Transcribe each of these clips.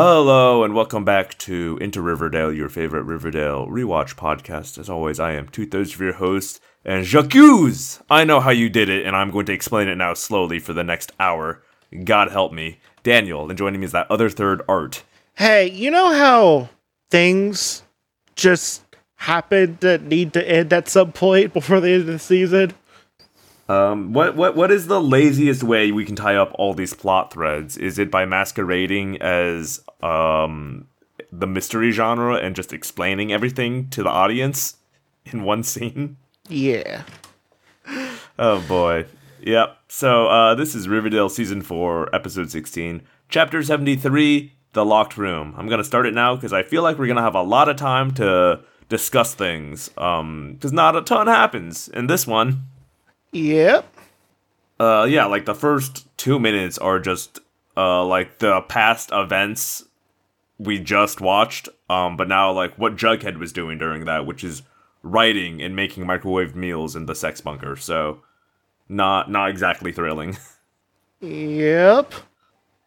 Hello and welcome back to Into Riverdale, your favorite Riverdale rewatch podcast. As always, I am two thirds of your host and Jacques. I know how you did it, and I'm going to explain it now slowly for the next hour. God help me, Daniel. And joining me is that other third, Art. Hey, you know how things just happen that need to end at some point before the end of the season? Um, what what what is the laziest way we can tie up all these plot threads? Is it by masquerading as um the mystery genre and just explaining everything to the audience in one scene? Yeah. Oh boy. Yep. So uh this is Riverdale season 4, episode 16, chapter 73, The Locked Room. I'm going to start it now cuz I feel like we're going to have a lot of time to discuss things um cuz not a ton happens in this one. Yep. Uh yeah, like the first 2 minutes are just uh like the past events we just watched um but now like what Jughead was doing during that, which is writing and making microwave meals in the sex bunker. So not not exactly thrilling. Yep.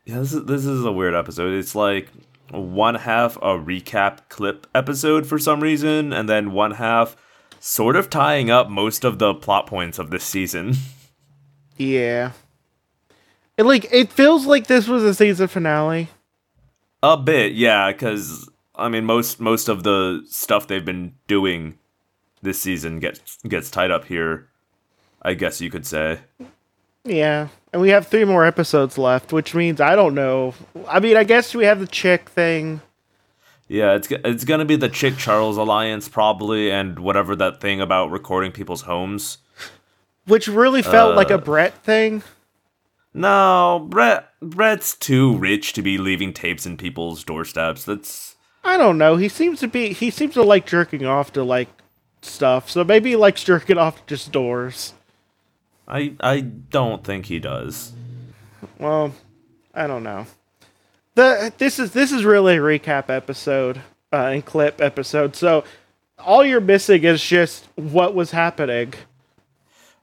Yeah, this is this is a weird episode. It's like one half a recap clip episode for some reason, and then one half sort of tying up most of the plot points of this season. Yeah. It like it feels like this was a season finale. a bit, yeah, because I mean most most of the stuff they've been doing this season gets gets tied up here. I guess you could say. Yeah. And we have three more episodes left, which means I don't know. I mean, I guess we have the chick thing. Yeah, it's it's gonna be the Chick Charles alliance probably, and whatever that thing about recording people's homes. Which really felt like a Uh, Brett thing. No, Brett Brett's too rich to be leaving tapes in people's doorsteps. That's I don't know. He seems to be he seems to like jerking off to like stuff. So maybe he likes jerking off to just doors. I I don't think he does. Well, I don't know. The this is this is really a recap episode uh, and clip episode. So all you're missing is just what was happening.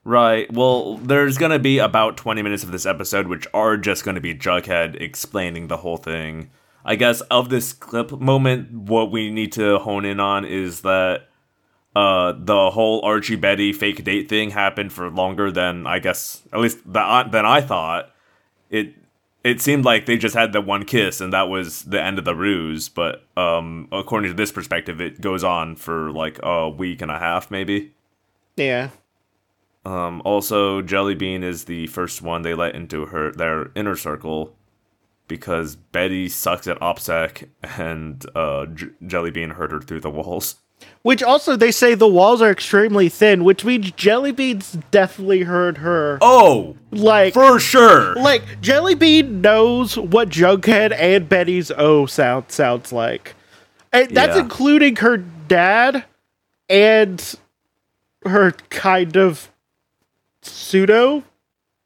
Right. Well, there's going to be about 20 minutes of this episode which are just going to be Jughead explaining the whole thing. I guess of this clip moment what we need to hone in on is that uh the whole Archie Betty fake date thing happened for longer than I guess at least that than I thought. It it seemed like they just had the one kiss and that was the end of the ruse, but um according to this perspective it goes on for like a week and a half maybe. Yeah. Um, also, Jellybean is the first one they let into her their inner circle because Betty sucks at OPSEC and uh, J- Jellybean hurt her through the walls. Which also they say the walls are extremely thin, which means Jellybeans definitely heard her. Oh, like for sure. like Jellybean knows what Jughead and Betty's O sound sounds like. And that's Yeah. including her dad and her kind of pseudo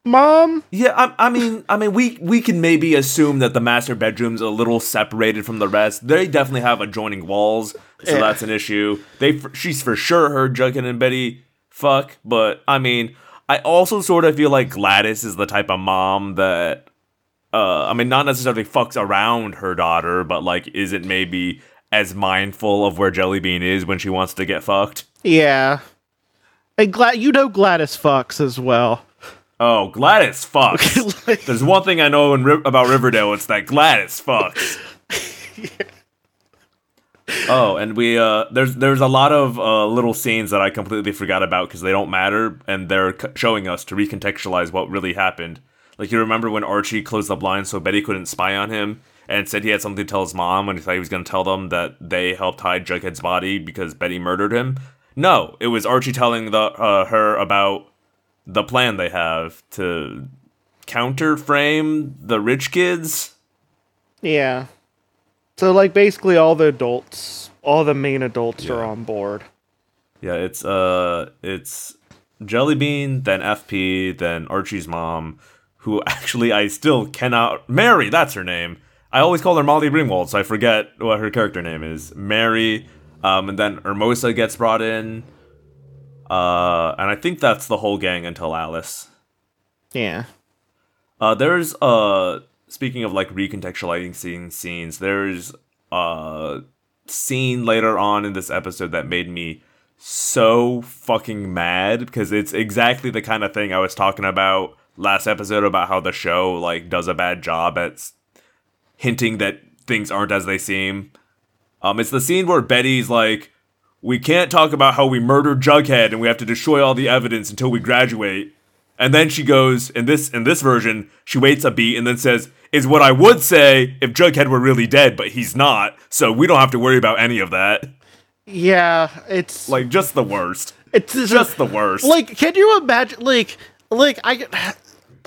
mom. Yeah, I, I mean, I mean, we we can maybe assume that the master bedroom's a little separated from the rest. They definitely have adjoining walls, so Yeah. that's an issue. They she's for sure heard Jughead and Betty fuck, but I mean, I also sort of feel like Gladys is the type of mom that, uh, I mean, not necessarily fucks around her daughter, but like isn't maybe as mindful of where Jellybean is when she wants to get fucked. Yeah. And glad you know Gladys fucks as well. Oh, Gladys fucks. Like- There's one thing I know in about Riverdale. It's that Gladys fucks. Oh, and we uh, there's there's a lot of uh, little scenes that I completely forgot about because they don't matter, and they're c- showing us to recontextualize what really happened. Like you remember when Archie closed the blinds so Betty couldn't spy on him, and said he had something to tell his mom, and he thought he was going to tell them that they helped hide Jughead's body because Betty murdered him. No, it was Archie telling the uh, her about the plan they have to counter frame the rich kids. Yeah. So like basically all the adults, all the main adults are on board. Yeah, it's uh it's Jellybean, then FP, then Archie's mom, who actually I still cannot Mary, that's her name. I always call her Molly Ringwald, so I forget what her character name is. Mary, um, and then Hermosa gets brought in. Uh, and I think that's the whole gang until Alice. Yeah. Uh, there's uh speaking of like recontextualizing scene- scenes, there's a scene later on in this episode that made me so fucking mad because it's exactly the kind of thing I was talking about last episode about how the show like does a bad job at hinting that things aren't as they seem. Um, it's the scene where Betty's like, "We can't talk about how we murdered Jughead and we have to destroy all the evidence until we graduate." And then she goes in this in this version, she waits a beat and then says, "Is what I would say if Jughead were really dead, but he's not, so we don't have to worry about any of that." Yeah, it's Like just the worst. it's just, Just the worst. like can you imagine like like I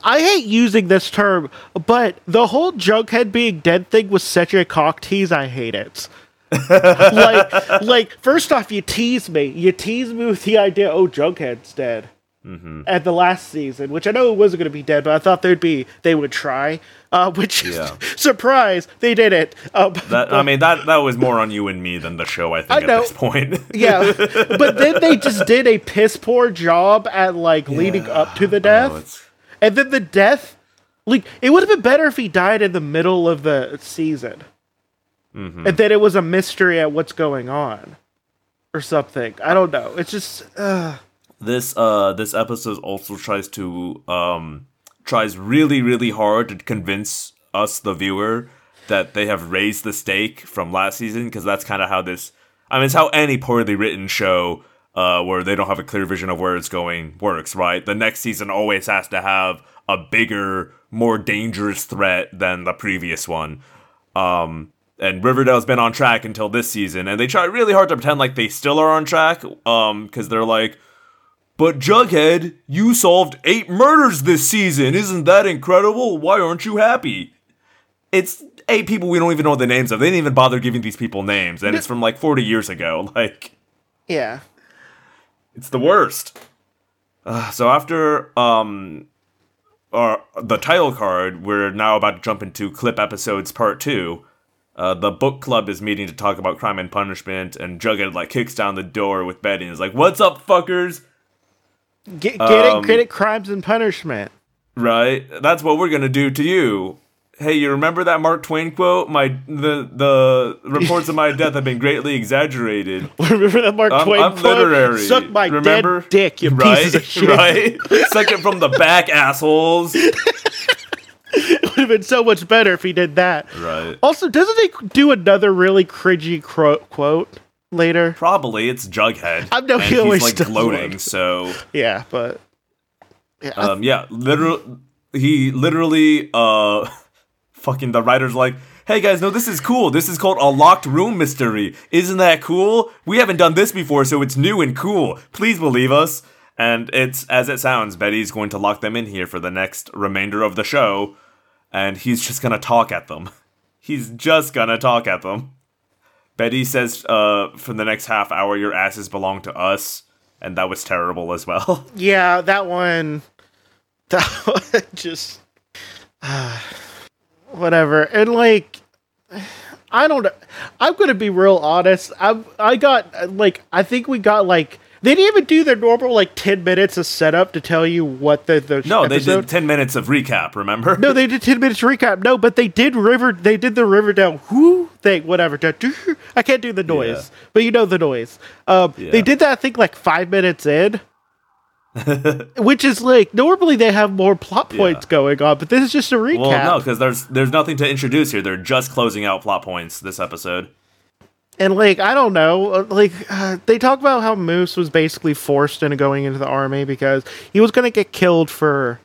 I hate using this term, but the whole Jughead being dead thing was such a cock tease. I hate it. like, like first off, you tease me. You tease me with the idea, oh, Jughead's dead. Mm-hmm. At the last season, which I know it wasn't going to be dead, but I thought they'd be they would try. Uh, which Yeah. surprise, they did it. Uh, that I mean that that was more on you and me than the show, I think, I at know. this point. yeah, but then they just did a piss poor job at like leading up to the death. Oh, And then the death, like it would have been better if he died in the middle of the season, Mm-hmm. and then it was a mystery at what's going on, or something. I don't know. It's just, uh, this uh this episode also tries to um tries really really hard to convince us the viewer that they have raised the stake from last season because that's kind of how this i mean it's how any poorly written show uh where they don't have a clear vision of where it's going works right? The next season always has to have a bigger more dangerous threat than the previous one. Um and Riverdale's been on track until this season, and they try really hard to pretend like they still are on track, um, because they're like, but Jughead, you solved eight murders this season. Isn't that incredible? Why aren't you happy? It's eight people we don't even know the names of. They didn't even bother giving these people names, and it's from like 40 years ago. Like, yeah, it's the worst. Uh, so after um, our, the title card, we're now about to jump into clip episodes part two. Uh, the book club is meeting to talk about crime and punishment, and Jughead like kicks down the door with Betty and is like, "What's up, fuckers?" Get, get Um, it, get it, crimes and punishment. Right? That's what we're gonna do to you. Hey, you remember that Mark Twain quote? My the the reports of my death have been greatly exaggerated. Remember that Mark I'm, Twain I'm quote? literary. Suck my remember? dead dick, you right? pieces of shit. Right? Second from the back, assholes. It would have been so much better if he did that. Right. Also, doesn't he do another really cringy cro- quote later? Probably it's Jughead. I know and he he's like gloating. So Yeah, but yeah, um, yeah, literal. He literally uh, fucking the writer's like. Hey guys, no, this is cool. This is called a locked room mystery. Isn't that cool? We haven't done this before, so it's new and cool. Please believe us. And it's as it sounds, Betty's going to lock them in here for the next remainder of the show, and he's just gonna talk at them. He's just gonna talk at them. Betty says, uh, for the next half hour, your asses belong to us, and that was terrible as well. yeah, that one, that one just whatever. And like, I don't. I'm gonna be real honest. I I got like I think we got like they didn't even do their normal like ten minutes of setup to tell you what the the No, they did 10 minutes of recap, remember? No, they did ten minutes of recap. No, but they did river. They did the Riverdale whoo thing, whatever. I can't do the noise, Yeah. but you know the noise. Um, Yeah. They did that. I think like five minutes in, which is like normally they have more plot points Yeah. going on, but this is just a recap. Well, no, because there's there's nothing to introduce here. They're just closing out plot points this episode. And like I don't know, uh, like uh, they talk about how Moose was basically forced into going into the army because he was going to get killed for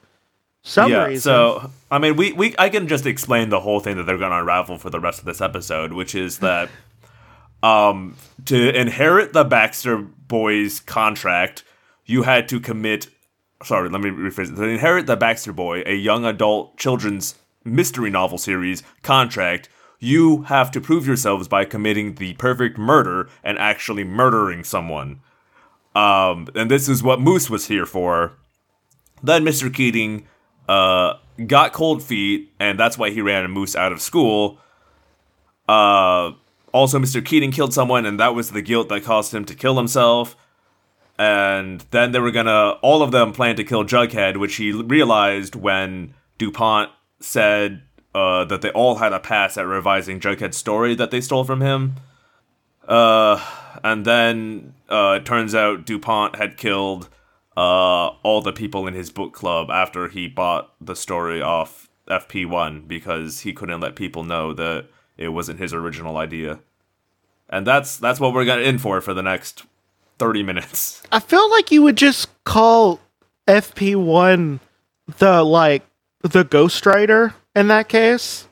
some yeah. reason. So I mean, we we I can just explain the whole thing that they're going to unravel for the rest of this episode, which is that Um, to inherit the Baxter boys contract, you had to commit. Sorry, let me rephrase it. To inherit the Baxter Boy, a young adult children's mystery novel series contract, you have to prove yourselves by committing the perfect murder and actually murdering someone. Um, and this is what Moose was here for. Then Mr. Keating uh, got cold feet, and that's why he ran a Moose out of school. Uh, also, Mr. Keating killed someone, and that was the guilt that caused him to kill himself. And then they were gonna, all of them planned to kill Jughead, which he realized when DuPont said uh, that they all had a pass at revising Jughead's story that they stole from him. Uh, and then uh, it turns out DuPont had killed uh, all the people in his book club after he bought the story off FP1 because he couldn't let people know that it wasn't his original idea. And that's that's what we're gonna in for for the next thirty minutes. I feel like you would just call FP1 the like the ghostwriter in that case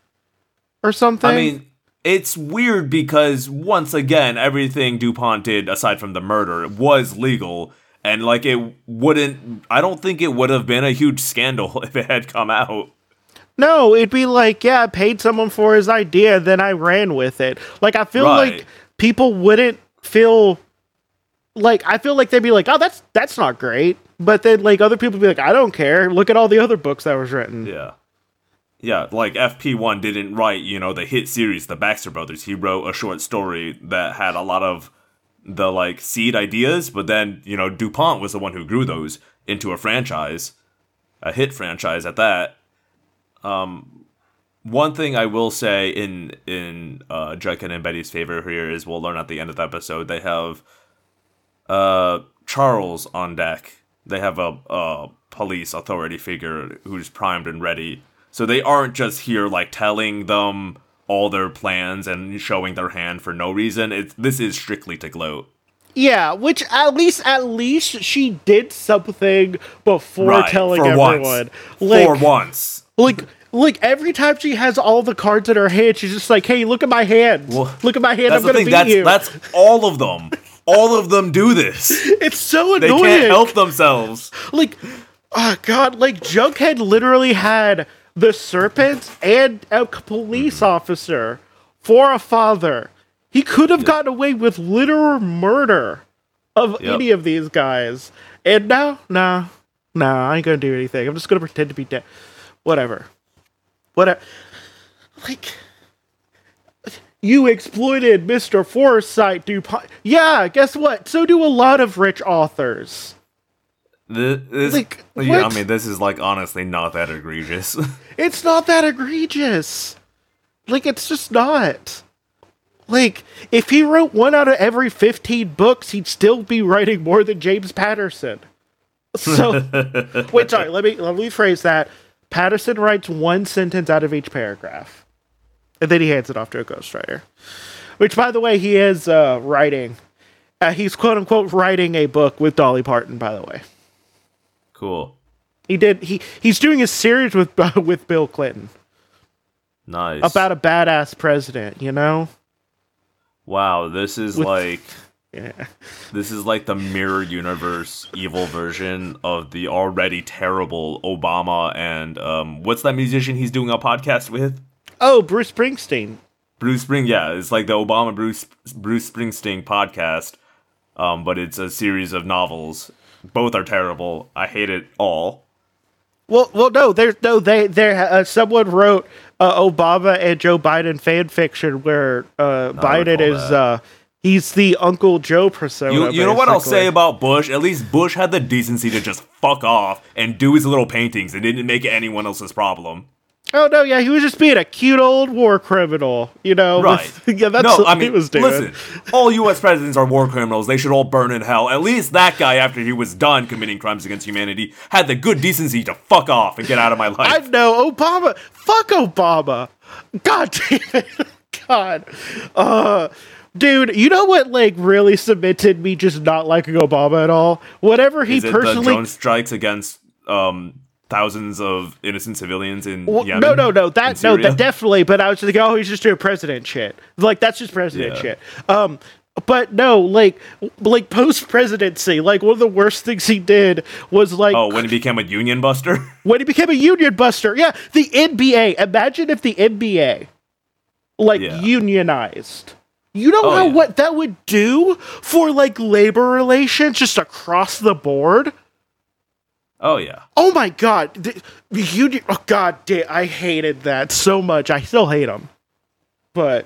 or something. I mean, it's weird because once again, everything DuPont did aside from the murder was legal. And like it wouldn't I don't think it would have been a huge scandal if it had come out. no, it'd be like, yeah, I paid someone for his idea, then I ran with it. Like I feel Right. like people wouldn't feel like I feel like they'd be like, "Oh, that's that's not great." But then like other people be like, "I don't care. Look at all the other books that was written." Yeah. Yeah, like FP1 didn't write, you know, the hit series, The Baxter Brothers. He wrote a short story that had a lot of the like seed ideas, but then, you know, DuPont was the one who grew those into a franchise, a hit franchise at that. Um one thing I will say in in uh Jughead and Betty's favor here is we'll learn at the end of the episode they have uh Charles on deck. They have a, a police authority figure who's primed and ready. So they aren't just here like telling them all their plans and showing their hand for no reason. It's this is strictly to gloat. Yeah, which at least at least she did something before Right, telling for everyone. once. Like, for once. like, like every time she has all the cards in her hand, she's just like, "Hey, look at my hand. Well, look at my hand. I'm gonna beat That's you." that's all of them. All of them do this. it's so annoying. They can't help themselves. Like, oh god, like Jughead literally had the serpent and a police Mm-hmm. officer for a father. He could have gotten away with literal murder of Yep. any of these guys. And now, nah, nah, I ain't gonna do anything. I'm just gonna pretend to be dead. Whatever. Whatever. Like, you exploited Mr. Forsyth DuPont. Yeah, guess what? So do a lot of rich authors. This, this Like, yeah, I mean, this is like honestly not that egregious. It's not that egregious. Like, it's just not. Like, if he wrote one out of every 15 books, he'd still be writing more than James Patterson. So, wait, sorry, let me, let me phrase that. Patterson writes one sentence out of each paragraph, and then he hands it off to a ghostwriter. Which, by the way, he is uh, writing. Uh, he's quote unquote writing a book with Dolly Parton, by the way. Cool. He did. He he's doing a series with with Bill Clinton. Nice. about a badass president, you know? wow, this is With- like Yeah. this is like the mirror universe evil version of the already terrible Obama and um what's that musician he's doing a podcast with? Oh, Bruce Springsteen. Bruce Spring, yeah, it's like the Obama Bruce Bruce Springsteen podcast, um, but it's a series of novels. Both are terrible. I hate it all. Well, well, no, there's no. They there. Uh, someone wrote uh, Obama and Joe Biden fan fiction where uh, Biden is uh, he's the Uncle Joe persona. You, you know what I'll say about Bush? At least Bush had the decency to just fuck off and do his little paintings and didn't make it anyone else's problem. Oh no, yeah, he was just being a cute old war criminal. You know, Right. with- yeah, that's no, what I he mean, was doing. listen, all U.S. presidents are war criminals. They should all burn in hell. At least that guy, after he was done committing crimes against humanity, had the good decency to fuck off and get out of my life. I know Obama. Fuck Obama. God damn it. God. Uh dude, you know what like really cemented me just not liking Obama at all? Whatever he Is it the personally drone strikes against um, thousands of innocent civilians in Well, Yemen. no, no, no. That no, that definitely. But I was just like, oh, he's just doing president shit. Like that's just president Yeah. shit. Um, but no, like, like post presidency, like one of the worst things he did was like Oh, when he became a union buster. when he became a union buster. Yeah, the NBA. Imagine if the NBA like Yeah. unionized. You know Oh, how yeah. what that would do for like labor relations just across the board? Oh yeah. Oh my god, the, the. Oh god, damn, I hated that so much. I still hate him, but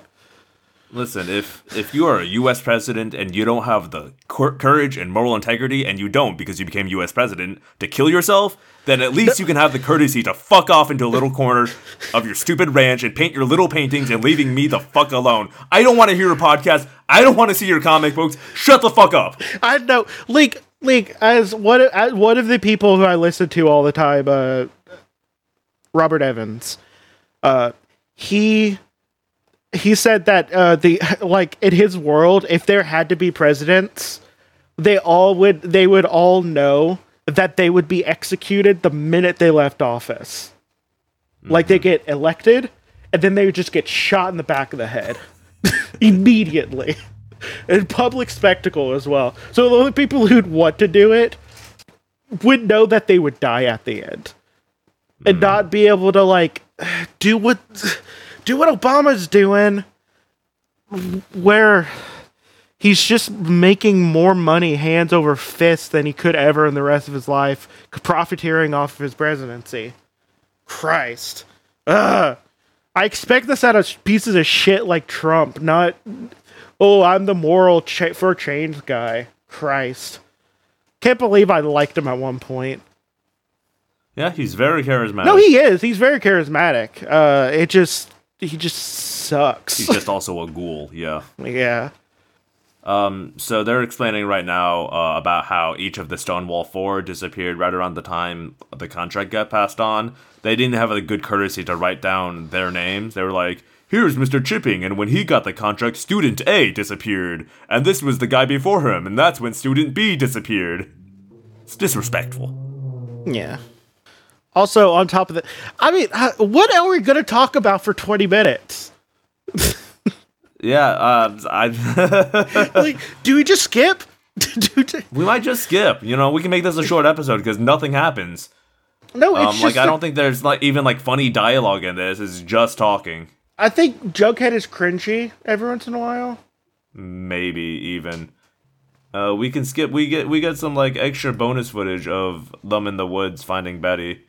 Listen, if if you are a U.S. president and you don't have the cour- courage and moral integrity, and you don't because you became U.S. president to kill yourself, then at least you can have the courtesy to fuck off into a little corner of your stupid ranch and paint your little paintings and leaving me the fuck alone. I don't want to hear your podcast. I don't want to see your comic books. Shut the fuck up. I know, like, like as one of, as one of the people who I listen to all the time, uh, Robert Evans, uh, he he said that uh, the like in his world, if there had to be presidents, they all would they would all know that they would be executed the minute they left office. Like they get elected, and then they would just get shot in the back of the head immediately. And public spectacle as well. So the only people who'd want to do it would know that they would die at the end. And hmm. not be able to like do what do what Obama's doing where he's just making more money hands over fist than he could ever in the rest of his life, profiteering off of his presidency. Christ. Ugh. I expect this out of pieces of shit like Trump, not oh, I'm the moral cha- for change guy. Christ. Can't believe I liked him at one point. Yeah, he's very charismatic. No, he is. He's very charismatic. Uh, it just he just sucks. He's just also a ghoul. Yeah. yeah. Um, so they're explaining right now uh, about how each of the Stonewall Four disappeared right around the time the contract got passed on. They didn't have the good courtesy to write down their names. They were like, "Here's Mr. Chipping, and when he got the contract, Student A disappeared, and this was the guy before him, and that's when Student B disappeared." It's disrespectful. Yeah. Also, on top of that, I mean, what are we going to talk about for 20 minutes? Yeah, uh, I Like, do we just skip? We might just skip. You know, we can make this a short episode because nothing happens. no, it's Um, just like I don't think there's like even like funny dialogue in this. It's just talking. I think Jughead is cringy every once in a while. maybe even. Uh we can skip we get we get some like extra bonus footage of them in the woods finding betty.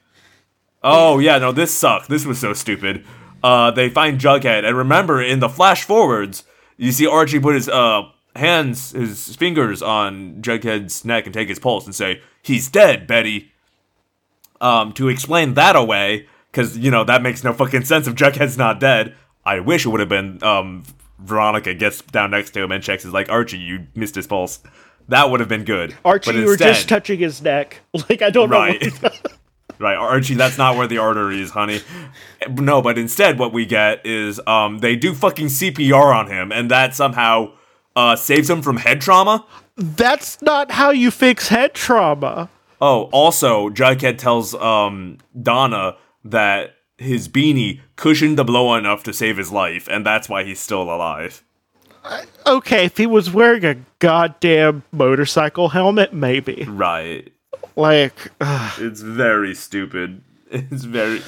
Oh yeah no this sucked. This was so stupid. Uh they find jughead and remember in the flash forwards you see archie put his uh hands his fingers on jughead's neck and take his pulse and say he's dead betty. Um to explain that away because you know that makes no fucking sense if jughead's not dead i wish it would have been um veronica gets down next to him and checks is like archie you missed his pulse that would have been good Archie, But you were just touching his neck. Like, I don't right know. right archie that's not where the artery is honey no but instead what we get is um they do fucking cpr on him and that somehow uh saves him from head trauma That's not how you fix head trauma. Oh, also, Jughead tells um, Donna that his beanie cushioned the blow enough to save his life, and that's why he's still alive. Okay, if he was wearing a goddamn motorcycle helmet, maybe. Right. Like, ugh. It's very stupid. It's very.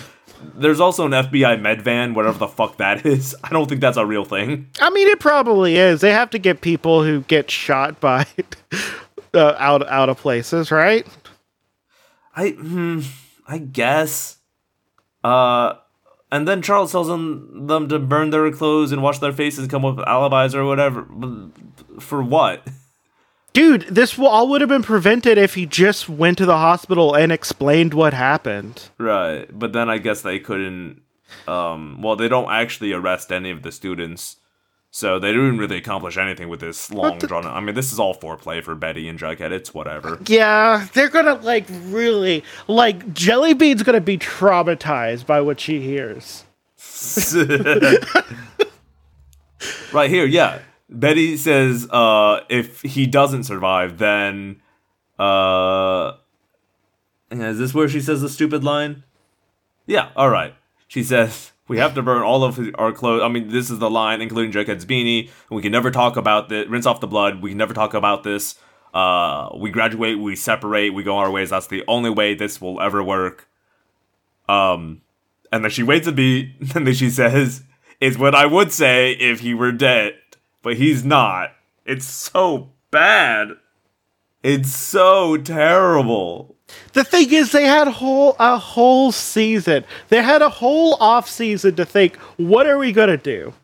There's also an FBI med van, whatever the fuck that is. I don't think that's a real thing. I mean, it probably is. They have to get people who get shot by uh, out out of places, right? I hmm, I guess. Uh, and then Charles tells them them to burn their clothes and wash their faces and come up with alibis or whatever. For what? Dude, this all would have been prevented if he just went to the hospital and explained what happened. Right, but then I guess they couldn't. Um, well, they don't actually arrest any of the students, so they didn't really accomplish anything with this long the- drawn. I mean, this is all foreplay for Betty and Jughead. It's whatever. Yeah, they're gonna like really like Jellybean's gonna be traumatized by what she hears. right here, yeah. Betty says, uh, if he doesn't survive, then, uh, Is this where she says the stupid line? Yeah, all right. She says, We have to burn all of our clothes. I mean, this is the line, including Jughead's beanie. We can never talk about this. Rinse off the blood. We can never talk about this. Uh, we graduate, we separate, we go our ways. That's the only way this will ever work. Um, and then she waits a beat, and then she says, "Is what I would say if he were dead, but he's not. It's so bad. It's so terrible. The thing is, they had whole a whole season. They had a whole off season to think, what are we gonna do?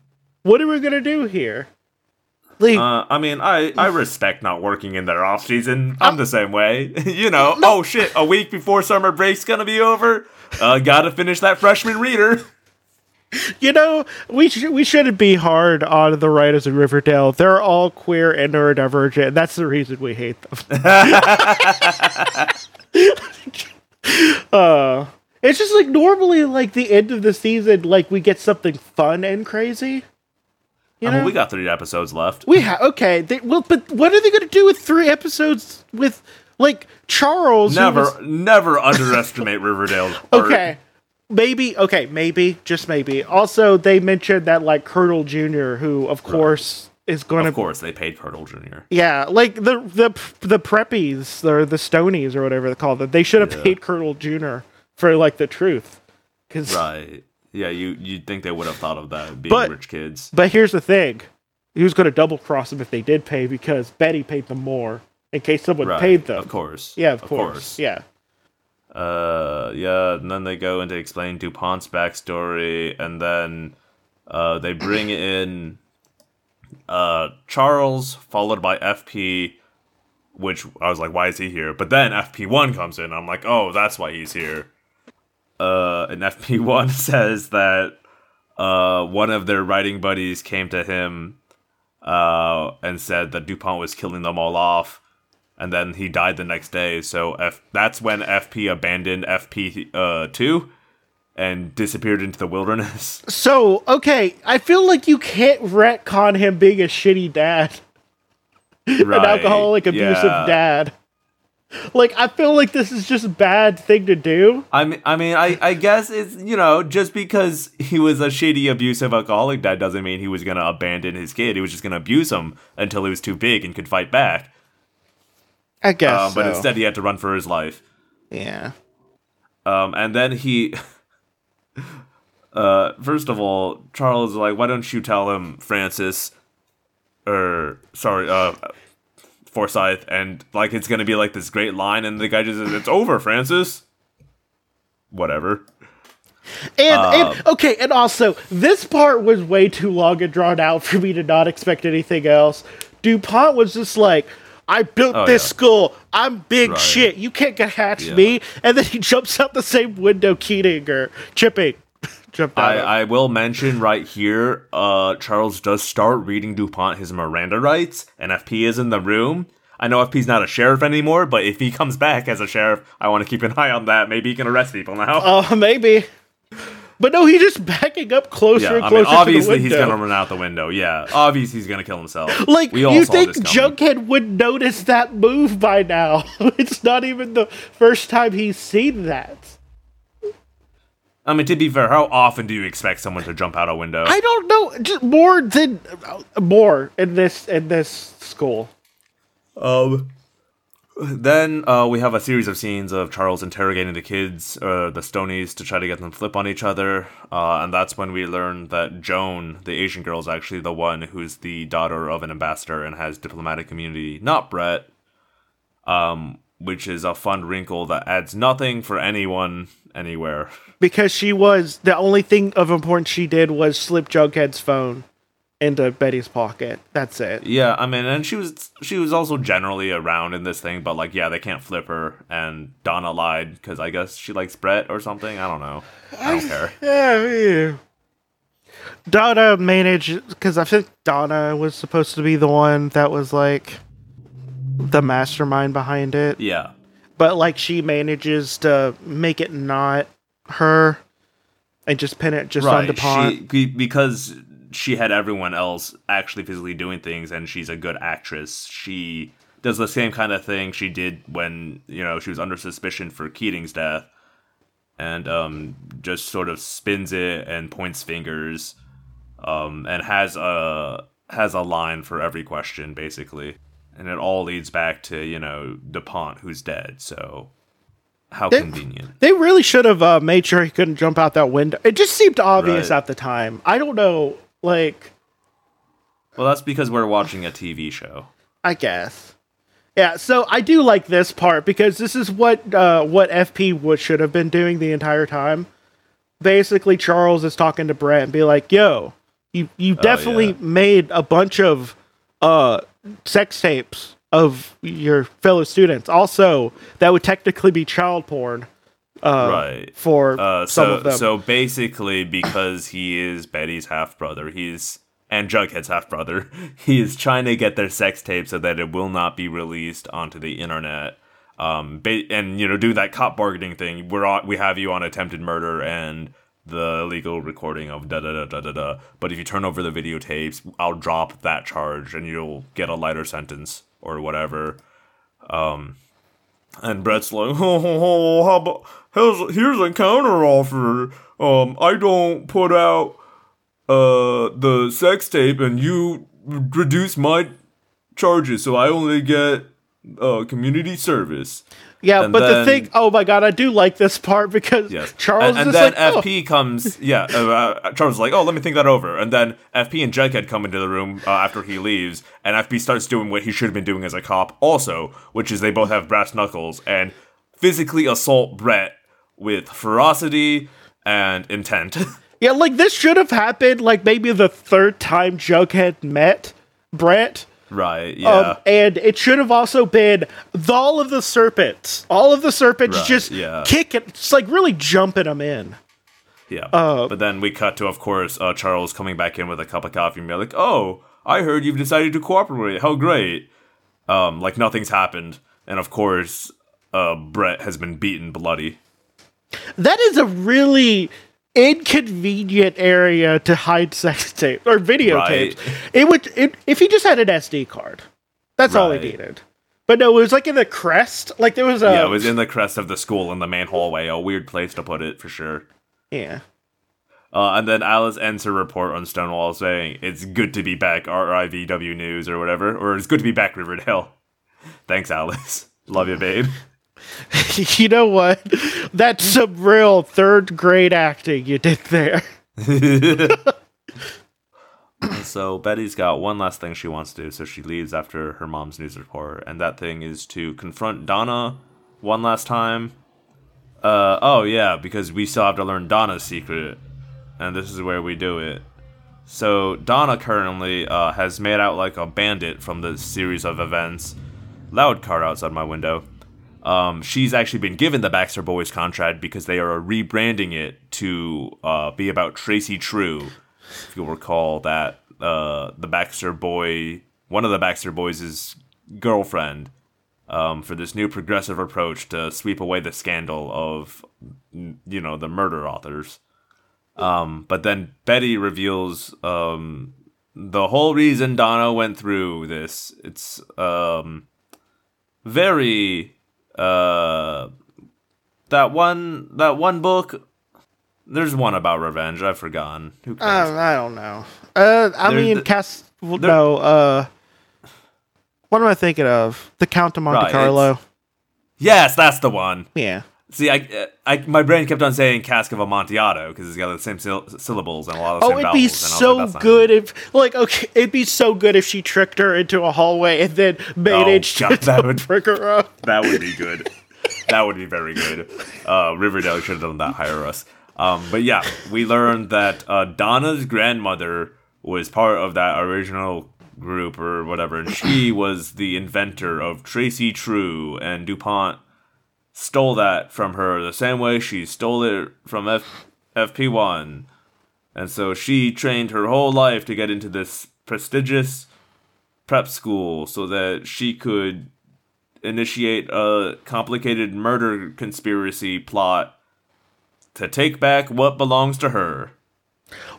What are we gonna do here? Like, Uh, I mean, I, I respect not working in their off season. I'm the same way. you know, oh shit, a week before summer break's gonna be over. Uh, gotta finish that freshman reader. you know, we sh- we shouldn't be hard on the writers of Riverdale. They're all queer and neurodivergent. And that's the reason we hate them. uh, it's just like normally, like the end of the season, like we get something fun and crazy. You I mean, we got three episodes left. We have okay. They, well, but what are they going to do with three episodes with like Charles? Never, was- never underestimate Riverdale. okay, maybe. Okay, maybe. Just maybe. Also, they mentioned that like Curdle Junior, who of course is going to. Of course, they paid Curdle Jr. Yeah, like the the the preppies or the Stonies or whatever they call them. They should have Yeah. paid Curdle Junior for like the truth. Cause, Right. Yeah, you you'd think they would have thought of that being But- rich kids. But here's the thing: he was going to double cross them if they did pay because Betty paid them more in case someone Right. paid them. Of course. Yeah, of, course. Yeah. Uh, yeah, and then they go into explain DuPont's backstory, and then uh, they bring in uh, Charles, followed by FP, which I was like, why is he here? But then FP1 comes in, I'm like, oh, that's why he's here. Uh, and FP1 says that uh, one of their writing buddies came to him uh, and said that DuPont was killing them all off and then he died the next day. So F- that's when FP abandoned FP uh, two and disappeared into the wilderness. So, okay, I feel like you can't retcon him being a shitty dad, an alcoholic, abusive yeah. dad. Like, I feel like this is just a bad thing to do. I mean, I mean, I, I guess it's you know just because he was a shitty, abusive alcoholic dad doesn't mean he was gonna abandon his kid. He was just gonna abuse him until he was too big and could fight back. I guess. Um, but so. instead, he had to run for his life. yeah. Um, and then he, uh, first of all, Charles is like, why don't you tell him, Francis, or sorry, uh, Forsyth, and like it's gonna be like this great line, and the guy just says, "It's over, Francis." Whatever. And, Um, and okay, and also this part was way too long and drawn out for me to not expect anything else. DuPont was just like, I built Oh, this yeah. school. I'm big Right. shit. You can't catch Yeah. me. And then he jumps out the same window, Keating or chipping. Jumped out. I, I will mention right here, uh, Charles does start reading DuPont his Miranda rights, and FP is in the room. I know FP's not a sheriff anymore, but if he comes back as a sheriff, I want to keep an eye on that. Maybe he can arrest people now. Uh, maybe. But no, he's just backing up closer Yeah, and I closer mean, obviously to the he's gonna run out the window. Yeah, obviously he's gonna kill himself. Like we all you think this coming. Jughead would notice that move by now? it's not even the first time he's seen that. I mean, to be fair, how often do you expect someone to jump out a window? I don't know, just more than uh, more in this in this school. Um. Then uh, we have a series of scenes of Charles interrogating the kids, uh, the Stonies, to try to get them to flip on each other, uh, and that's when we learn that Joan, the Asian girl, is actually the one who's the daughter of an ambassador and has diplomatic immunity, not Brett. Um, which is a fun wrinkle that adds nothing for anyone anywhere. Because she was the only thing of importance she did was slip Jughead's phone into Betty's pocket. That's it. Yeah, I mean, and she was she was also generally around in this thing, but like, yeah, they can't flip her. And Donna lied because I guess she likes Brett or something. I don't know. I don't care. Yeah, yeah. Donna managed because I think Donna was supposed to be the one that was like the mastermind behind it. Yeah, but like she manages to make it not her and just pin it just on right. DuPont. She, because she had everyone else actually physically doing things, and she's a good actress. She does the same kind of thing she did when you know she was under suspicion for Keating's death, and um, just sort of spins it and points fingers, um, and has a has a line for every question basically, and it all leads back to you know Dupont who's dead. So how They- convenient. They really should have uh, made sure he couldn't jump out that window. It just seemed obvious Right. at the time. I don't know, like Well, that's because we're watching a TV show. I guess. Yeah, so I do like this part because this is what uh, what FP would should have been doing the entire time. Basically, Charles is talking to Brett and be like, "Yo, you you definitely yeah. made a bunch of uh, sex tapes of your fellow students. Also, that would technically be child porn right. for Uh, some so of them. so basically, because he is Betty's half brother, he's and Jughead's half brother, he is trying to get their sex tape so that it will not be released onto the internet. Um, ba- and you know, do that cop bargaining thing. We're on, we have you on attempted murder and the illegal recording of da da da da da da. But if you turn over the videotapes, I'll drop that charge and you'll get a lighter sentence or whatever. And Brett's like, oh, oh, oh, how about, here's, here's a counter offer. Um, I don't put out uh the sex tape, and you reduce my charges, so I only get uh community service. Yeah, and but then- the thing, oh my god, I do like this part because Yes, Charles and, and is then like, oh, FP comes. Yeah, uh, uh, Charles is like, oh, let me think that over. And then FP and Jughead come into the room uh, after he leaves, and FP starts doing what he should have been doing as a cop, also, which is they both have brass knuckles and physically assault Brett with ferocity and intent. Yeah, like this should have happened like maybe the third time Jughead met Brett. Right? Yeah. Um, and it should have also been the, all of the serpents. All of the serpents Right, just yeah. kicking, just like really jumping them in. Yeah. Uh, but then we cut to, of course, uh, Charles coming back in with a cup of coffee and be like, "Oh, I heard you've decided to cooperate. How great!" Um, like nothing's happened, and of course, uh, Brett has been beaten bloody. That is a really inconvenient area to hide sex tape or videotapes. Right. It would it, if he just had an SD card. That's all he needed. But no, it was like in the crest. Like there was a yeah, it was in the crest of the school in the main hallway. A weird place to put it for sure. yeah. Uh, and then Alice ends her report on Stonewall saying, "It's good to be back, RIVW News or whatever, or it's good to be back, Riverdale." Thanks, Alice. Love you, babe. you know what? That's some real third grade acting you did there. So Betty's got one last thing she wants to do, so she leaves after her mom's news report, and that thing is to confront Donna one last time. Uh oh yeah, because we still have to learn Donna's secret, and this is where we do it. So Donna currently uh, has made out like a bandit from the series of events. Loud car outside my window. Um, she's actually been given the Baxter Boys contract because they are rebranding it to uh, be about Tracy True. If you'll recall that uh, the Baxter Boy, one of the Baxter Boys' girlfriend, um, for this new progressive approach to sweep away the scandal of, you know, the murder authors. Um, but then Betty reveals um, the whole reason Donna went through this. It's um, very uh, that one that one book. There's one about revenge. I've forgotten. Who cares? Um, I don't know. Uh, I There's mean, the- Cass. well, no. Uh, what am I thinking of? The Count of Monte Right, Carlo. yes, that's the one. Yeah. See, I, I, my brain kept on saying cask of Amontillado because it's got the same syl- syllables and a lot of the Oh, same it'd be like, so good if, like, okay, it'd be so good if she tricked her into a hallway and then managed Oh, God, to that would- trick her up. That would be good. that would be very good. Uh, Riverdale should have done that. Hire us. Um, but yeah, we learned that uh, Donna's grandmother was part of that original group or whatever, and she was the inventor of Tracy True, and DuPont stole that from her the same way she stole it from F- FP1. And so she trained her whole life to get into this prestigious prep school so that she could initiate a complicated murder conspiracy plot to take back what belongs to her.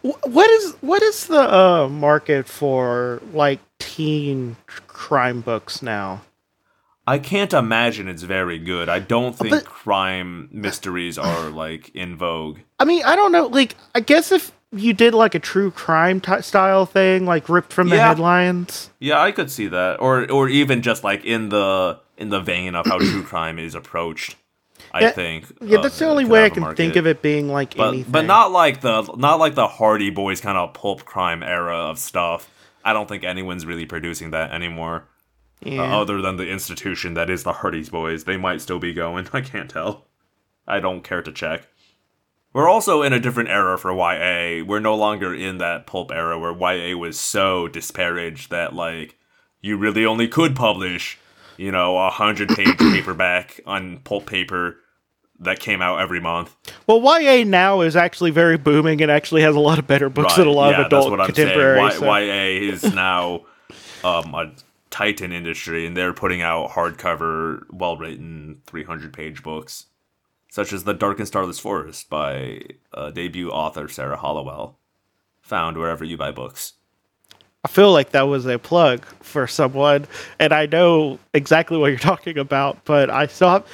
What is what is the uh, market for like teen crime books now? I can't imagine it's very good. I don't think But- crime mysteries are like in vogue. I mean, I don't know. Like, I guess if you did like a true crime ty style thing, like ripped from the Yeah. headlines. Yeah, I could see that, or or even just like in the in the vein of how true crime is approached. I Yeah, think. Yeah, uh, that's the only way I can market. think of it being like But anything. but not like the not like the Hardy Boys kind of pulp crime era of stuff. I don't think anyone's really producing that anymore. Uh, other than the institution that is the Hardy's Boys, they might still be going. I can't tell. I don't care to check. We're also in a different era for YA. We're no longer in that pulp era where YA was so disparaged that like you really only could publish, you know, a hundred page paperback on pulp paper that came out every month. Well, YA now is actually very booming and actually has a lot of better books than a lot yeah, of adult that's what I'm contemporary. saying. so- YA is now um, a titan industry, and they're putting out hardcover, well-written, 300-page books, such as *The Dark and Starless Forest* by uh, debut author Sarah Hollowell, found wherever you buy books. I feel like that was a plug for someone, and I know exactly what you're talking about, but I still have.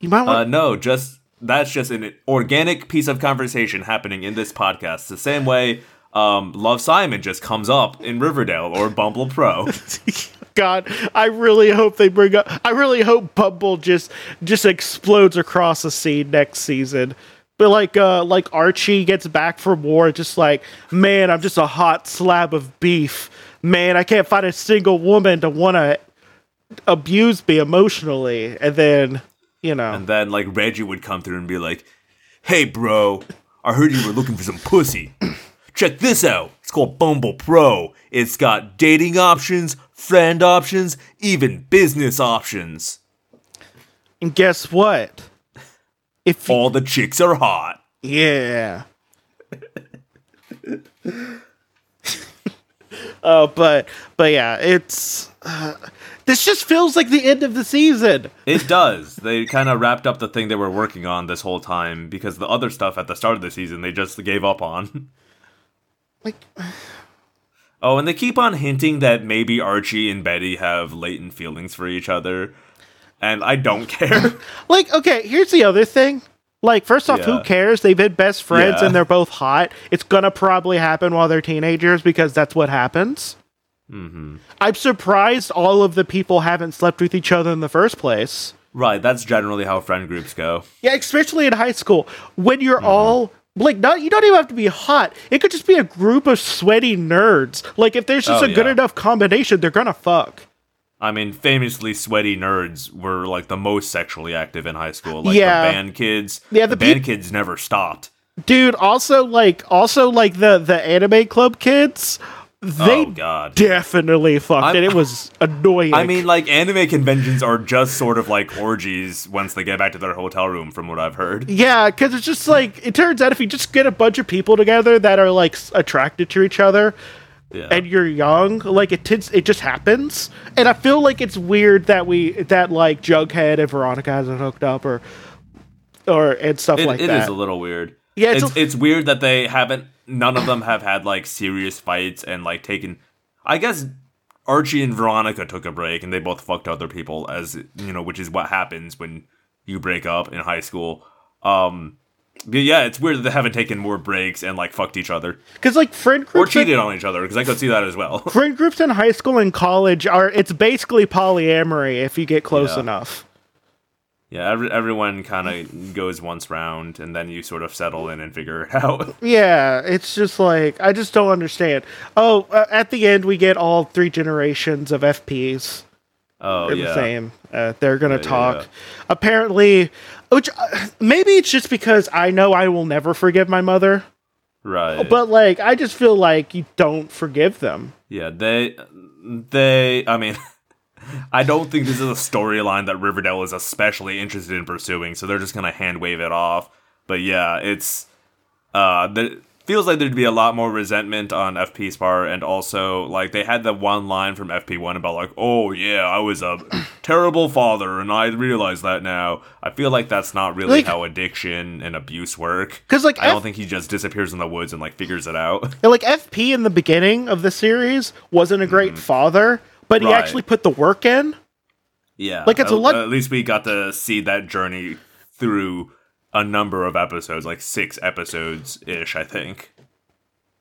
You might want. Uh, no, just that's just an organic piece of conversation happening in this podcast. The same way um, Love Simon just comes up in Riverdale or Bumble Pro. God, I really hope they bring up. I really hope Bumble just just explodes across the scene next season. But like, uh, like Archie gets back from war, just like, man, I'm just a hot slab of beef. Man, I can't find a single woman to want to abuse me emotionally, and then, you know, And then like Reggie would come through and be like, "Hey, bro, I heard you were looking for some pussy. Check this out. It's called Bumble Pro. It's got dating options, friend options, even business options. and guess what? If you, All the chicks are hot." Yeah. Oh, but but yeah, it's uh, this just feels like the end of the season. It does. They kind of wrapped up the thing they were working on this whole time because the other stuff at the start of the season they just gave up on. Like Oh, and they keep on hinting that maybe Archie and Betty have latent feelings for each other. And I don't care. like okay, here's the other thing. Like first off, who cares? They've been best friends Yeah. and they're both hot. It's gonna probably happen while they're teenagers because that's what happens. Mm-hmm. I'm surprised all of the people haven't slept with each other in the first place. right, that's generally how friend groups go. Yeah, especially in high school when Mm-hmm. you're all like not you don't even have to be hot. It could just be a group of sweaty nerds. Like if there's just Oh, a good enough combination, they're gonna fuck. I mean, famously sweaty nerds were like the most sexually active in high school. Like Yeah. the band kids. Yeah, the, the band peop- kids never stopped. Dude, also like also like the the anime club kids, they oh god. definitely fucked I'm- and it was annoying. I mean, like anime conventions are just sort of like orgies once they get back to their hotel room, from what I've heard. yeah, because it's just like it turns out if you just get a bunch of people together that are like attracted to each other, Yeah. and you're young, like it tends, it just happens. And I feel like it's weird that we that like Jughead and Veronica hasn't hooked up or or and stuff It, like it that. is a little weird. Yeah, it's it's, a- it's weird that they haven't. None of them have had like serious fights and like taken. I guess Archie and Veronica took a break and they both fucked other people, as you know, which is what happens when you break up in high school. Um, but yeah, it's weird that they haven't taken more breaks and like fucked each other Because like friend or groups, cheated in, on each other because I could see that as well. friend groups in high school and college are it's basically polyamory if you get close Yeah. enough. Yeah, every, everyone kind of goes once round and then you sort of settle in and figure it out. Yeah, it's just like I just don't understand. Oh, uh, at the end we get all three generations of FPs. Oh They're yeah. the same. Uh, they're gonna Yeah, yeah, talk. yeah. Apparently, which uh, maybe it's just because I know I will never forgive my mother. Right. But like, I just feel like you don't forgive them. Yeah, they they I mean I don't think this is a storyline that Riverdale is especially interested in pursuing, so they're just gonna hand wave it off. But yeah, it's uh the feels like there'd be a lot more resentment on FP's part and also like they had the one line from FP1 about like, oh yeah, I was a terrible father and I realize that now. I feel like that's not really Like- how addiction and abuse work. Because like, I don't think he just disappears in the woods and like figures it out. And, like FP in the beginning of the series wasn't a great father, but he Mm-hmm. Actually put the work in. Yeah, Like, it's a at, lot- At least we got to see that journey through a number of episodes, like six episodes ish, I think.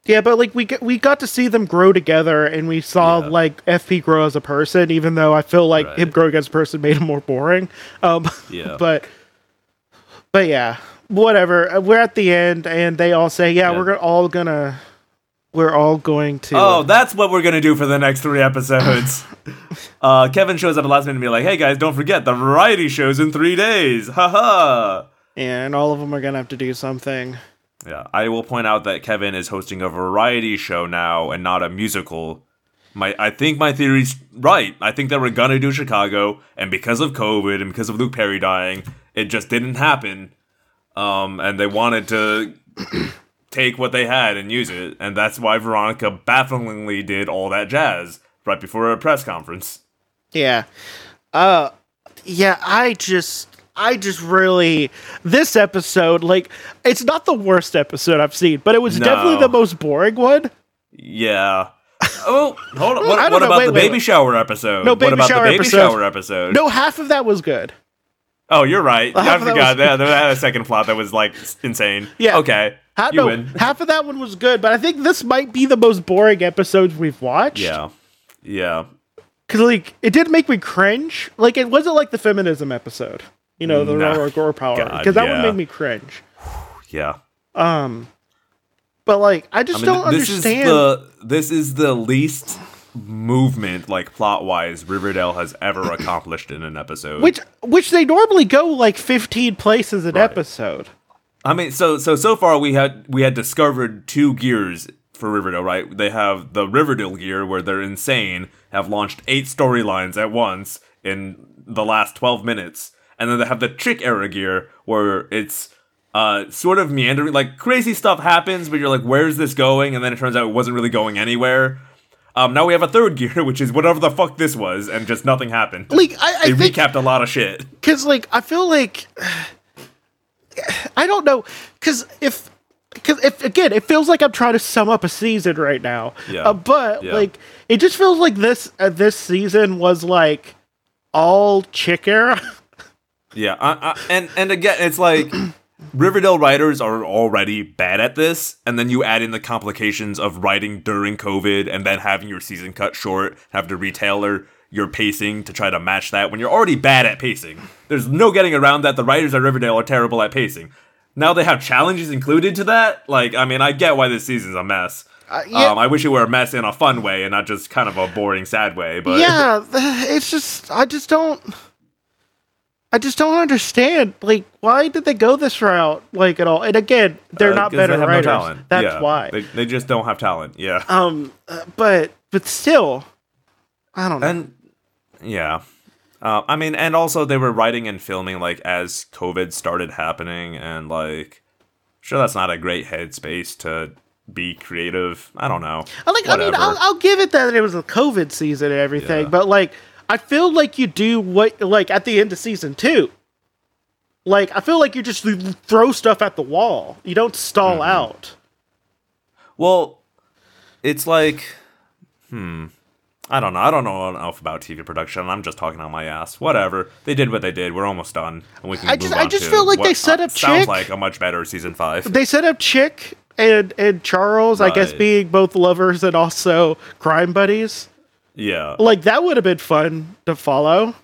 Yeah, but like we get, we got to see them grow together, and we saw Yeah. like FP grow as a person. Even though I feel like Right. him growing as a person made him more boring. Um, Yeah. but but yeah, whatever. We're at the end, and they all say, "Yeah, Yeah. we're all gonna, we're all going to." Oh, that's what we're gonna do for the next three episodes. uh, Kevin shows up at last minute and be like, "Hey guys, don't forget the variety shows in three days." Haha. and all of them are gonna have to do something. Yeah, I will point out that Kevin is hosting a variety show now and not a musical. My, I think my theory's right. I think that we're gonna do Chicago, and because of COVID and because of Luke Perry dying, it just didn't happen. Um, and they wanted to take what they had and use it, and that's why Veronica bafflingly did all that jazz right before a press conference. Yeah. Uh yeah, I just I just really this episode like it's not the worst episode I've seen, but it was No. definitely the most boring one. Yeah. Oh, hold on. What, what know. about Wait, the wait, baby wait. shower episode? No, what baby about shower the baby episode. shower episode? No, half of that was good. Oh, you're right. I Half of that forgot. was- That, they had a second plot that was like insane. Yeah. Okay. Half, you no, win. half of that one was good, but I think this might be the most boring episodes we've watched. Yeah. Yeah. Cause like it did make me cringe. Like it wasn't like the feminism episode. You know, the Nah. Raw Gore Power. Because that one yeah. made me cringe. Yeah. Um but like I just I mean, don't this understand. is the this is the least movement, like plot wise, Riverdale has ever accomplished in an episode. which which they normally go like 15 places an Right. episode. I mean, so so so far we had we had discovered two gears for Riverdale, right? They have the Riverdale gear where they're insane, have launched eight storylines at once in the last twelve minutes, and then they have the Trick era gear where it's uh sort of meandering, like crazy stuff happens, but you're like, where's this going? And then it turns out it wasn't really going anywhere. Um, now we have a third gear, which is whatever the fuck this was, and just nothing happened. Like I, I they think recapped a lot of shit. because like I feel like I don't know because if because if again it feels like I'm trying to sum up a season right now. Yeah. Uh, but Yeah. like it just feels like this uh, this season was like all Chic era. Yeah, I, I, and and again, it's like Riverdale writers are already bad at this, and then you add in the complications of writing during COVID, and then having your season cut short, have to retailer your pacing to try to match that when you're already bad at pacing. There's no getting around that. The writers at Riverdale are terrible at pacing. Now they have challenges included to that. Like, I mean, I get why this season's a mess. Uh, yeah. Um, I wish it were a mess in a fun way and not just kind of a boring, sad way. But yeah, it's just I just don't. I just don't understand. Like, why did they go this route? Like at all? And again, they're Uh, not better they no writers. talent. That's Yeah, why. they, they just don't have talent. Yeah. Um, uh, but but still, I don't know. And yeah, uh, I mean, and also they were writing and filming like as COVID started happening, and like, sure, that's not a great headspace to be creative. I don't know. I like. I mean, I'll, I'll give it that it was a COVID season and everything, Yeah. but like, I feel like you do what like at the end of season two. Like, I feel like you just throw stuff at the wall. You don't stall Mm-hmm. out. Well, it's like, hmm. I don't know. I don't know enough about TV production. I'm just talking on my ass. Whatever. They did what they did. We're almost done, and we can. I just- move I just feel like they set up Sounds Chic. like a much better season five. They set up Chic and and Charles, I guess, being both lovers and also crime buddies. Yeah. Like that would have been fun to follow.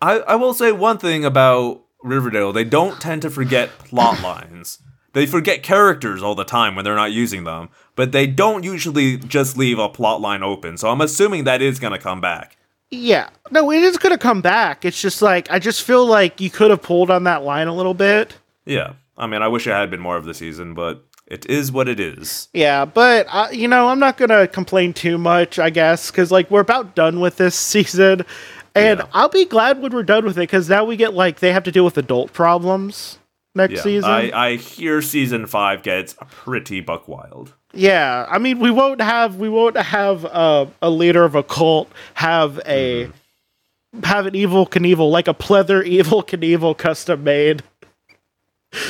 I, I will say one thing about Riverdale. They don't tend to forget plot lines. They forget characters all the time when they're not using them, but they don't usually just leave a plot line open. So I'm assuming that is going to come back. Yeah. No, it is going to come back. It's just like I just feel like you could have pulled on that line a little bit. Yeah. I mean, I wish it had been more of the season, but it is what it is. Yeah, but uh, you know, I'm not gonna complain too much, I guess, because like we're about done with this season, and Yeah. I'll be glad when we're done with it, because now we get like they have to deal with adult problems next Yeah. season. I, I hear season five gets pretty buck wild. yeah, I mean, we won't have we won't have uh, a leader of a cult have a have an evil Knievel like a pleather evil Knievel custom made.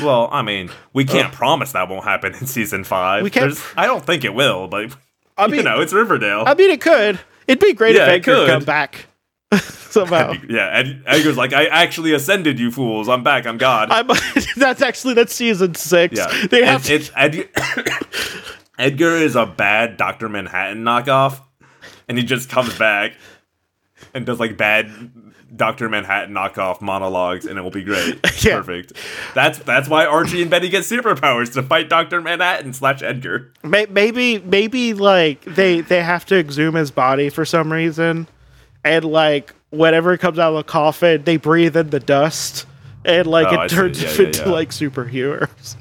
Well, I mean, we uh, can't promise that won't happen in season five. We can't There's- I don't think it will, but I you know, it's Riverdale. I mean, it could. It'd be great Yeah, if Edgar could come back. somehow. Yeah, Ed, Edgar's like, I actually ascended, you fools. I'm back. I'm God. I'm, that's actually that's season six. yeah, they have it's Ed, Edgar is a bad Doctor Manhattan knockoff, and he just comes back and does like bad Doctor Manhattan knockoff monologues, and it will be great. Yeah. Perfect. That's that's why Archie and Betty get superpowers to fight Doctor Manhattan slash Edgar. maybe maybe like they they have to exhume his body for some reason, and like whatever comes out of the coffin, they breathe in the dust, and like Oh, it turns Yeah, yeah, into yeah. like superheroes.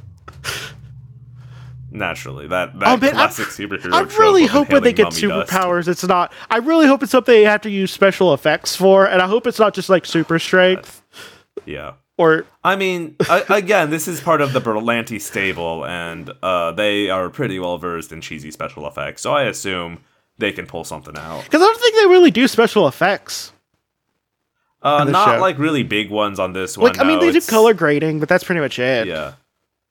Naturally, that that Oh, man, I'm- classic superhero. I'm really of hoping they get mummy dust. superpowers. It's not. I really hope it's something they have to use special effects for, and I hope it's not just like super strength Yeah. or I mean, I, again, this is part of the Berlanti stable, and uh, they are pretty well versed in cheesy special effects, so I assume they can pull something out. because I don't think they really do special effects. Uh, not show. like really big ones on this one. Like I mean, no, they do color grading, but that's pretty much it. Yeah.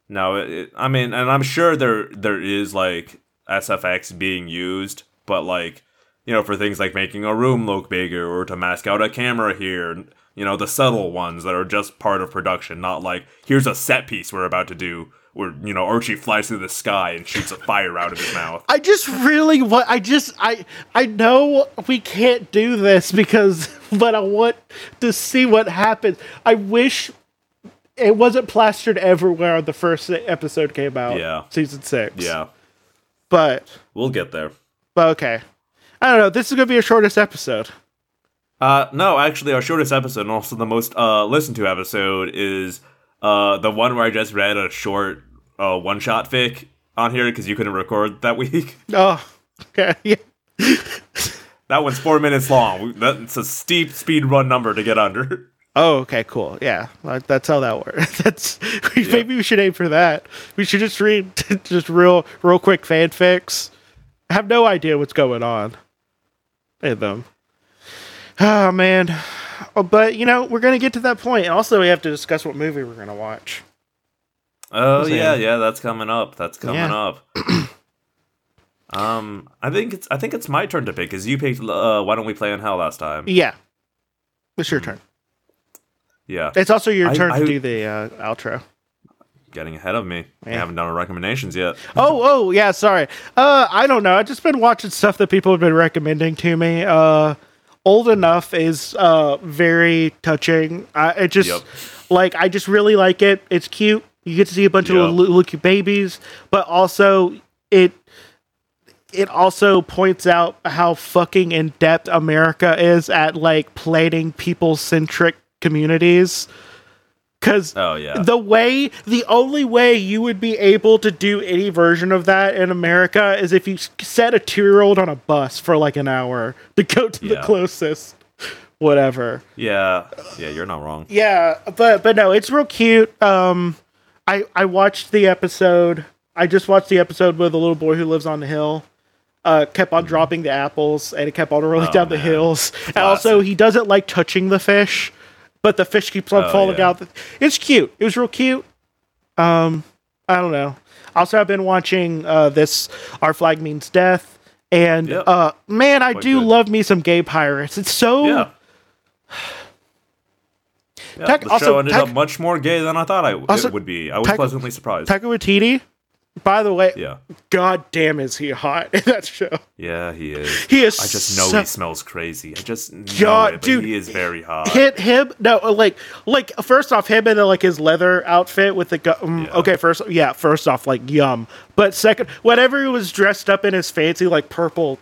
No, it, I mean, and I'm sure there there is like SFX being used, but like you know, for things like making a room look bigger or to mask out a camera here, you know, the subtle ones that are just part of production, not like here's a set piece we're about to do where you know Archie flies through the sky and shoots a fire out of his mouth. I just really want. I just I I know we can't do this because, but I want to see what happens. I wish it wasn't plastered everywhere the first episode came out. Yeah. season six. Yeah, but we'll get there. but okay. I don't know. This is gonna be a shortest episode. Uh, no, actually, our shortest episode and also the most uh listened to episode is uh the one where I just read a short uh one shot fic on here because you couldn't record that week. Oh, okay. Yeah. That one's four minutes long. That's a steep speed run number to get under. Oh, okay, cool. Yeah, like, that's how that works. That's maybe we should aim for that. We should just read just real, real quick fanfics. I have no idea what's going on in them. Oh man, oh, but you know we're gonna get to that point. Also, we have to discuss what movie we're gonna watch. Oh yeah, yeah, that's coming up. That's coming Yeah. up. um, I think it's I think it's my turn to pick because you picked. Uh, why don't we play in hell last time? Yeah, it's your turn. Yeah, It's also your I- turn I- to do the uh, outro. getting ahead of me. I haven't done our recommendations yet. Oh, oh, yeah, sorry. Uh, I don't know. I've just been watching stuff that people have been recommending to me. Uh, Old Enough is uh very touching. I it just Yep. like I just really like it. It's cute. You get to see a bunch Yep. of little, little cute babies, but also it it also points out how fucking in depth America is at like planning people centric communities. Cause Oh yeah, the way the only way you would be able to do any version of that in America is if you set a two year old on a bus for like an hour to go to the closest whatever. yeah, yeah. You're not wrong. Yeah, but but no, it's real cute. Um, I I watched the episode. I just watched the episode with the little boy who lives on the hill. Uh, kept on dropping the apples and it kept on rolling Oh, down the man. hills. And also, he doesn't like touching the fish, but the fish keeps on Oh, falling yeah. out. It's cute. It was real cute. Um, I don't know. Also, I've been watching uh, this. Our flag means death, and Yep. uh, man, I Quite do good. love me some gay pirates. It's so Yeah. Yeah, Tech- the also, show ended Tech- up much more gay than I thought I w- Also, it would be. I was Tech- pleasantly surprised. Taika Waititi. By the way, yeah, god damn is he hot in that show. yeah, he is. He is I just know so- he smells crazy. I just know God, it, but dude, he is very hot. Hit him no uh, like like first off him in like his leather outfit with the gu- um, Yeah. okay first yeah first off like yum but second whatever he was dressed up in his fancy like purple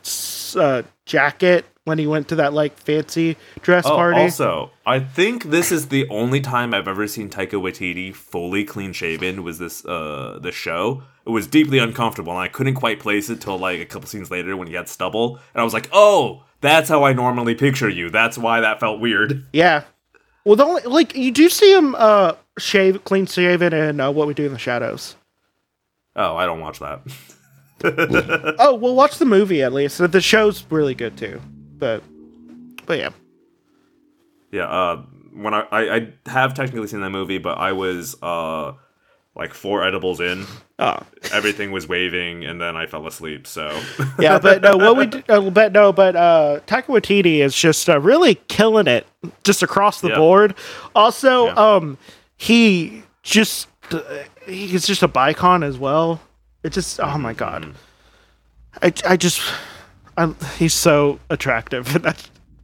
uh, jacket when he went to that like fancy dress Oh, party also, I think this is the only time I've ever seen Taika Waititi fully clean shaven. Was this uh the show? It was deeply uncomfortable, and I couldn't quite place it till like a couple scenes later when he had stubble, and I was like, "Oh, that's how I normally picture you. That's why that felt weird." yeah well the only like you do see him uh shave clean shaven and uh, what we do in the shadows Oh, I don't watch that. oh well watch the movie at least the show's really good too but but yeah Yeah, uh, when I, I I have technically seen that movie, but I was uh like four edibles in, Oh, everything was waving, and then I fell asleep. So yeah, but no, what we do, uh, but no, but uh, Taika Waititi is just uh, really killing it, just across the Yeah. board. Also, Yeah. um, he just uh, he's just a bicon as well. It just oh my god, Mm-hmm. I I just I'm, he's so attractive.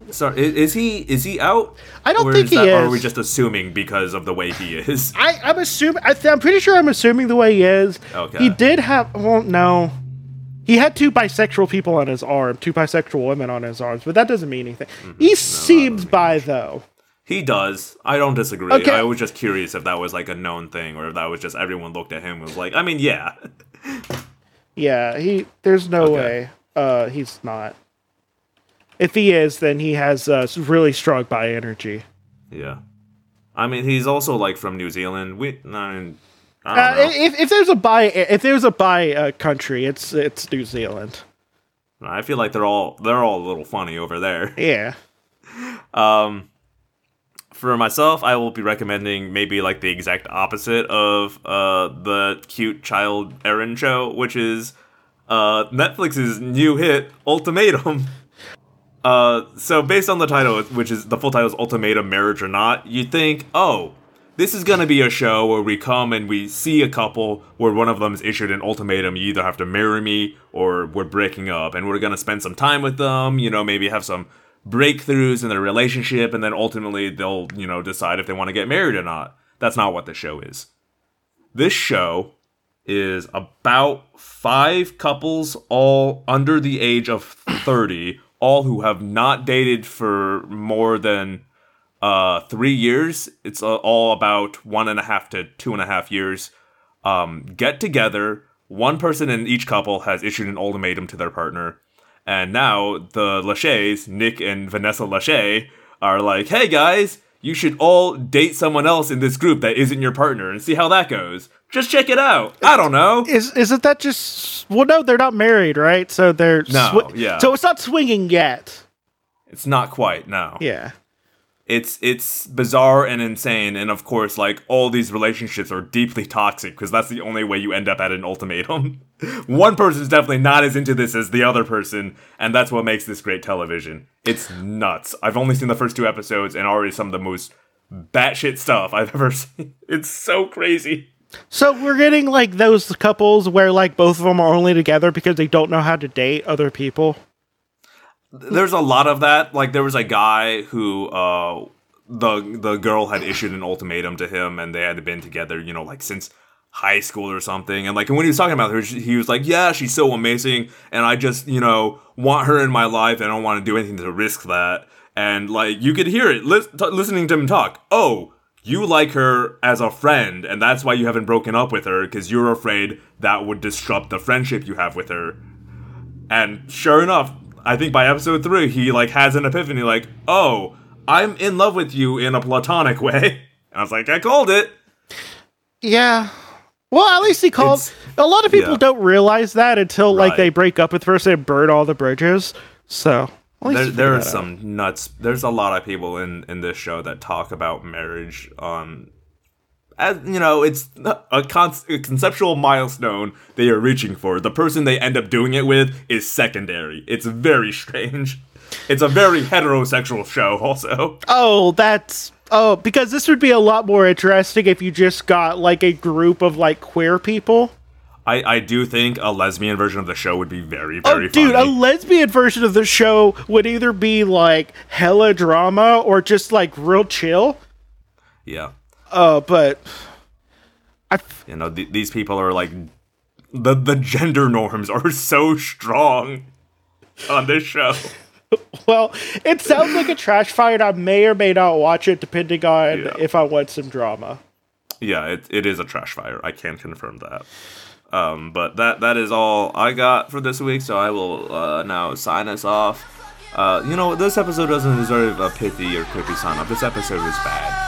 That's- So i- is he is he out? I don't think is he that- Or are we just assuming because of the way he is? I I'm assuming I th- I'm pretty sure I'm assuming the way he is. Okay. He did have well no. He had two bisexual people on his arm, two bisexual women on his arms, but that doesn't mean anything. Mm-hmm. He seems bi though. He does. I don't disagree. Okay. I was just curious if that was like a known thing or if that was just everyone looked at him and was like, I mean, yeah. Yeah, he. There's no Okay. way. Uh, he's not. If he is, then he has uh, really strong bi energy. Yeah. I mean, he's also like from New Zealand. We, I, mean, I Uh, don't know. if, if there's a bi if there's a bi uh, country, it's it's New Zealand. I feel like they're all they're all a little funny over there. Yeah. Um, For myself, I will be recommending maybe like the exact opposite of uh, the cute child Erin show, which is uh, Netflix's new hit Ultimatum. Uh, so based on the title, which is the full title is Ultimatum: Marriage or Not, you think, oh, this is gonna be a show where we come and we see a couple where one of them is issued an ultimatum: you either have to marry me or we're breaking up, and we're gonna spend some time with them. You know, maybe have some breakthroughs in their relationship, and then ultimately they'll you know decide if they want to get married or not. That's not what the show is. This show is about five couples, all under the age of 30, all who have not dated for more than uh, three years. It's all about one and a half to two and a half years. Um, get together. One person in each couple has issued an ultimatum to their partner. And now the Lachey's, Nick and Vanessa Lachey, are like, hey guys, you should all date someone else in this group that isn't your partner and see how that goes. Just check it out. I don't know. Is isn't that just well? No, they're not married, right? So they're No, yeah. So it's not swinging yet. It's not quite, no. Yeah. It's it's bizarre and insane, and of course, like all these relationships are deeply toxic because that's the only way you end up at an ultimatum. One person's definitely not as into this as the other person, and that's what makes this great television. It's nuts. I've only seen the first two episodes, and already some of the most batshit stuff I've ever seen. It's so crazy. So we're getting like those couples where like both of them are only together because they don't know how to date other people. There's a lot of that. Like there was a guy who uh the the girl had issued an ultimatum to him and they had been together, you know, like since high school or something. And like when he was talking about her, he was like, "Yeah, she's so amazing and I just, you know, want her in my life and I don't want to do anything to risk that." And like you could hear it lis- t- listening to him talk. "Oh, you like her as a friend and that's why you haven't broken up with her because you're afraid that would disrupt the friendship you have with her." And sure enough, I think by episode three, he like has an epiphany, like, "Oh, I'm in love with you in a platonic way." And I was like, "I called it." Yeah. Well, at least he called. It's- A lot of people yeah. don't realize that until like Right. they break up with first and burn all the bridges. So There, there are that out. some nuts. There's a lot of people in in this show that talk about marriage. Um, as you know, it's a, con- a conceptual milestone they are reaching for. The person they end up doing it with is secondary. It's very strange. It's a very heterosexual show, also. Oh, that's oh because this would be a lot more interesting if you just got like a group of like queer people. I, I do think a lesbian version of the show would be very, Oh, very dude, a lesbian version of the show would either be like hella drama or just like real chill. yeah. Uh, but I f- You know, th- these people are like the the gender norms are so strong on this show. well, it sounds like a trash fire. and I may or may not watch it depending on Yeah. if I want some drama. Yeah, it, it is a trash fire. I can confirm that. Um, but that that is all I got for this week. So I will uh, now sign us off. Uh, you know, this episode doesn't deserve a pithy or quippy sign off. This episode was bad.